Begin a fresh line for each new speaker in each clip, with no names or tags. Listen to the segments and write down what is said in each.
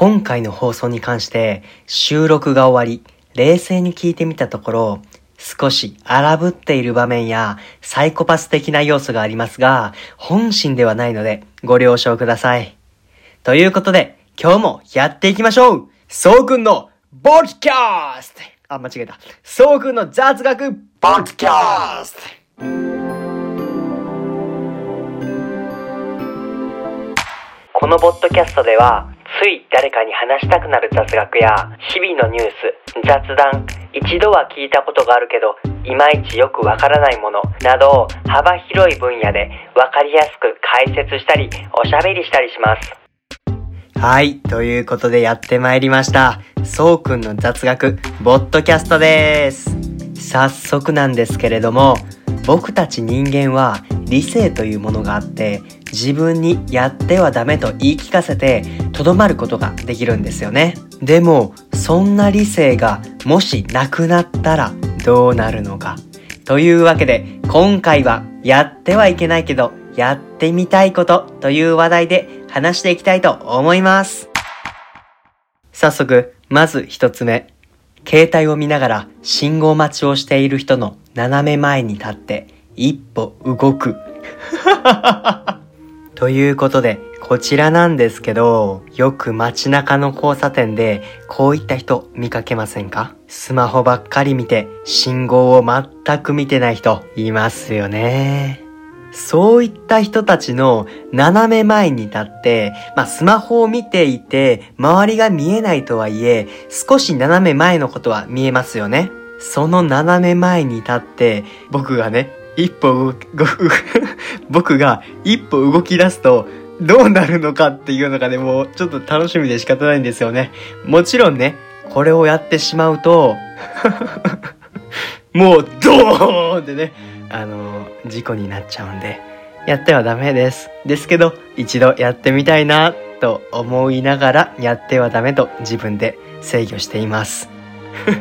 今回の放送に関して収録が終わり、冷静に聞いてみたところ、少し荒ぶっている場面やサイコパス的な要素がありますが、本心ではないのでご了承ください。ということで、今日もやっていきましょうそうくんのボッキャーストあ、間違えた。そうくんの雑学ボッキャーストこのボッドキャストでは、つい誰かに話したくなる雑学や、日々のニュース、雑談、一度は聞いたことがあるけど、いまいちよくわからないものなど、幅広い分野でわかりやすく解説したり、おしゃべりしたりします。はい。ということでやってまいりました。そうくんの雑学、ボッドキャストです。早速なんですけれども、僕たち人間は理性というものがあって自分にやってはダメと言い聞かせてとどまることができるんですよね。でもそんな理性がもしなくなったらどうなるのか。というわけで今回はやってはいけないけどやってみたいことという話題で話していきたいと思います。早速、まず一つ目。携帯を見ながら信号待ちをしている人の斜め前に立って一歩動く。ということで、こちらなんですけど、よく街中の交差点でこういった人見かけませんか？スマホばっかり見て信号を全く見てない人いますよね。そういった人たちの斜め前に立って、まあスマホを見ていて、周りが見えないとはいえ、少し斜め前のことは見えますよね。その斜め前に立って、僕がね、一歩、僕が一歩動き出すと、どうなるのかっていうのがね、もうちょっと楽しみで仕方ないんですよね。もちろんね、これをやってしまうと もうドーンってね、あの、事故になっちゃうんで、やってはダメです。ですけど、一度やってみたいな、と思いながら、やってはダメと自分で制御しています。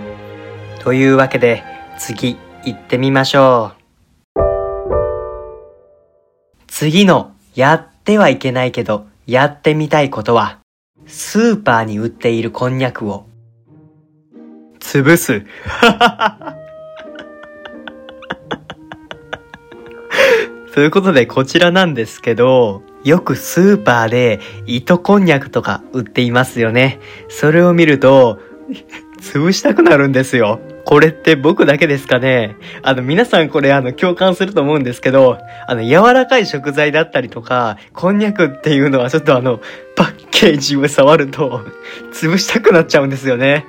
というわけで、次、行ってみましょう。次の、やってはいけないけど、やってみたいことは、スーパーに売っているこんにゃくを、潰す。ということで、こちらなんですけど、よくスーパーで糸こんにゃくとか売っていますよね。それを見ると、潰したくなるんですよ。これって僕だけですかね？あの、皆さんこれあの、共感すると思うんですけど、あの、柔らかい食材だったりとか、こんにゃくっていうのはちょっとあの、パッケージを触ると、潰したくなっちゃうんですよね。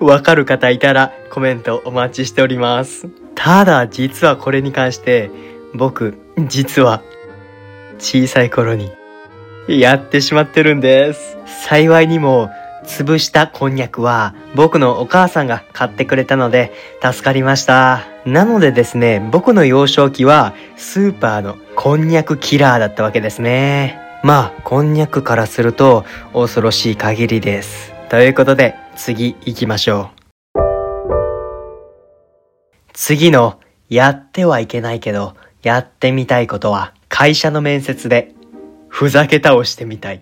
わかる方いたらコメントお待ちしております。ただ、実はこれに関して、僕、実は、小さい頃に、やってしまってるんです。幸いにも、潰したこんにゃくは、僕のお母さんが買ってくれたので、助かりました。なのでですね、僕の幼少期は、スーパーのこんにゃくキラーだったわけですね。まあ、こんにゃくからすると、恐ろしい限りです。ということで、次行きましょう。次の、やってはいけないけど、やってみたいことは、会社の面接で、ふざけ倒してみたい。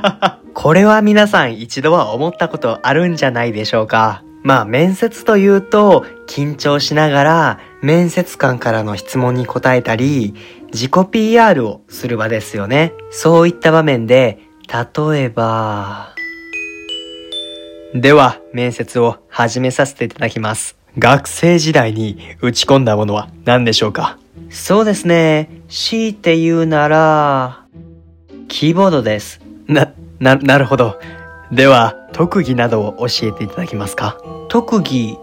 これは皆さん一度は思ったことあるんじゃないでしょうか。まあ面接というと緊張しながら面接官からの質問に答えたり自己 PR をする場ですよね。そういった場面で例えばでは面接を始めさせていただきます。学生時代に打ち込んだものは何でしょうか？そうですね。強いて言うなら、キーボードです。な、な、なるほど。では、特技などを教えていただけますか？特技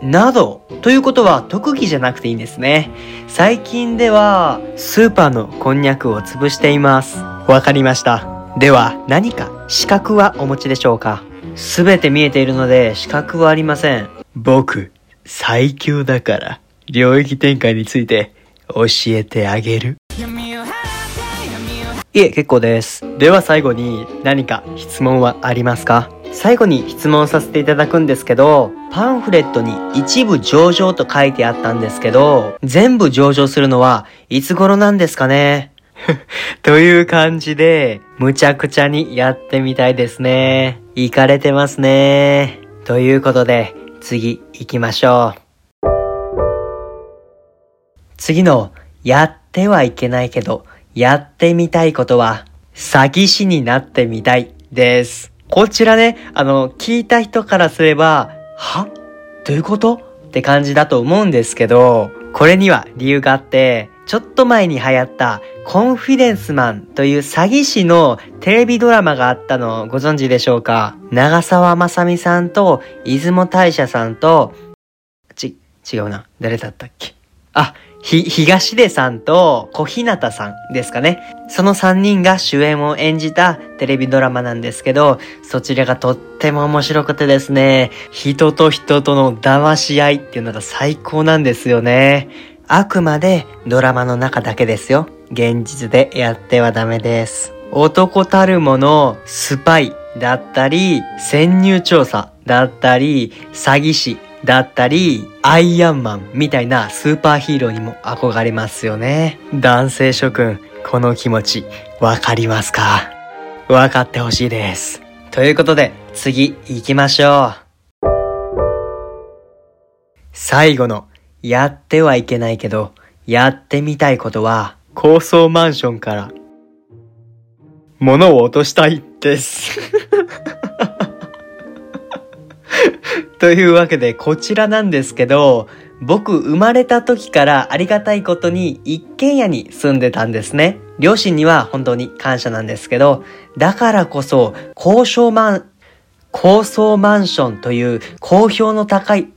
など？ということは特技じゃなくていいんですね。最近では、スーパーのこんにゃくを潰しています。わかりました。では、何か資格はお持ちでしょうか？すべて見えているので資格はありません。僕、最強だから、領域展開について教えてあげる。いえ、結構です。では最後に何か質問はありますか？最後に質問させていただくんですけど、パンフレットに一部上場と書いてあったんですけど、全部上場するのはいつ頃なんですかね？という感じで、むちゃくちゃにやってみたいですね。行かれてますね。ということで、次行きましょう。次の、やってはいけないけど、やってみたいことは、詐欺師になってみたいです。こちらね、あの、聞いた人からすれば、は？どういうこと？って感じだと思うんですけど、これには理由があって、ちょっと前に流行ったコンフィデンスマンという詐欺師のテレビドラマがあったのをご存知でしょうか？長澤まさみさんと出雲大社さんと、ち、違うな。誰だったっけ？あ、ひ、東出さんと小日向さんですかね。その3人が主演を演じたテレビドラマなんですけど、そちらがとっても面白くてですね、人と人との騙し合いっていうのが最高なんですよね。あくまでドラマの中だけですよ。現実でやってはダメです。男たるもの、スパイだったり、潜入調査だったり、詐欺師だったり、アイアンマンみたいなスーパーヒーローにも憧れますよね。男性諸君、この気持ち、わかりますか？わかってほしいです。ということで、次行きましょう。最後のやってはいけないけど、やってみたいことは、高層マンションから、物を落としたいです。というわけで、こちらなんですけど、僕生まれた時からありがたいことに一軒家に住んでたんですね。両親には本当に感謝なんですけど、だからこそ、高層マン、高層マンションという好評の高い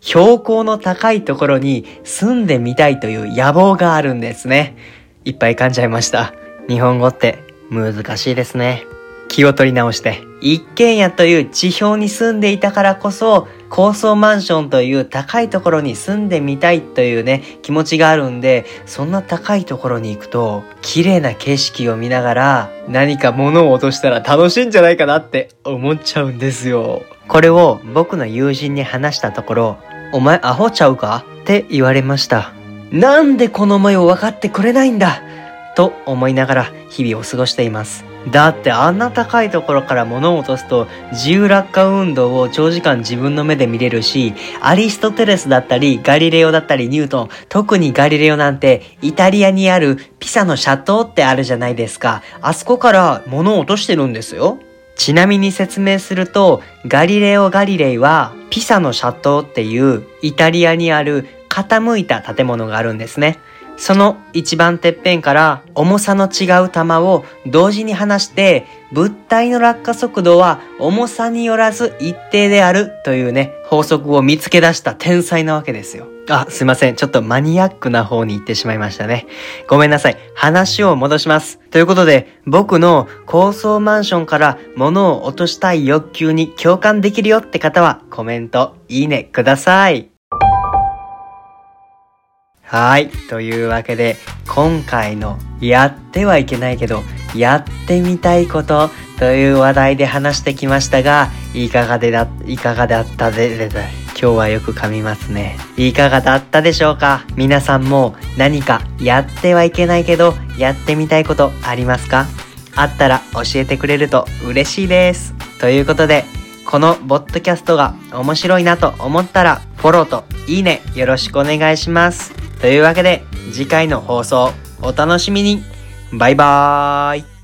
標高の高いところに住んでみたいという野望があるんですね。いっぱい噛んじゃいました。日本語って難しいですね。気を取り直して、一軒家という地表に住んでいたからこそ、高層マンションという高いところに住んでみたいというね、気持ちがあるんで、そんな高いところに行くと、綺麗な景色を見ながら、何か物を落としたら楽しいんじゃないかなって思っちゃうんですよ。これを僕の友人に話したところ、お前アホちゃうか？って言われました。なんでこの思いを分かってくれないんだ？と思いながら日々を過ごしています。だってあんな高いところから物を落とすと自由落下運動を長時間自分の目で見れるし、アリストテレスだったりガリレオだったりニュートン、特にガリレオなんてイタリアにあるピサのシャトーってあるじゃないですか。あそこから物を落としてるんですよ。ちなみに説明すると、ガリレオ・ガリレイは、ピサのシャトーっていうイタリアにある傾いた建物があるんですね。その一番てっぺんから重さの違う玉を同時に離して物体の落下速度は重さによらず一定であるというね、法則を見つけ出した天才なわけですよ。あ、すいません。ちょっとマニアックな方に行ってしまいましたね。ごめんなさい。話を戻します。ということで、僕の高層マンションから物を落としたい欲求に共感できるよって方はコメント、いいねください。はい。というわけで、今回のやってはいけないけど、やってみたいことという話題で話してきましたが、いかがでだ、いかがだったで、で、で、今日はよく噛みますね。いかがだったでしょうか？皆さんも何かやってはいけないけど、やってみたいことありますか？あったら教えてくれると嬉しいです。ということで、このボッドキャストが面白いなと思ったら、フォローといいねよろしくお願いします。というわけで次回の放送お楽しみに。バイバーイ。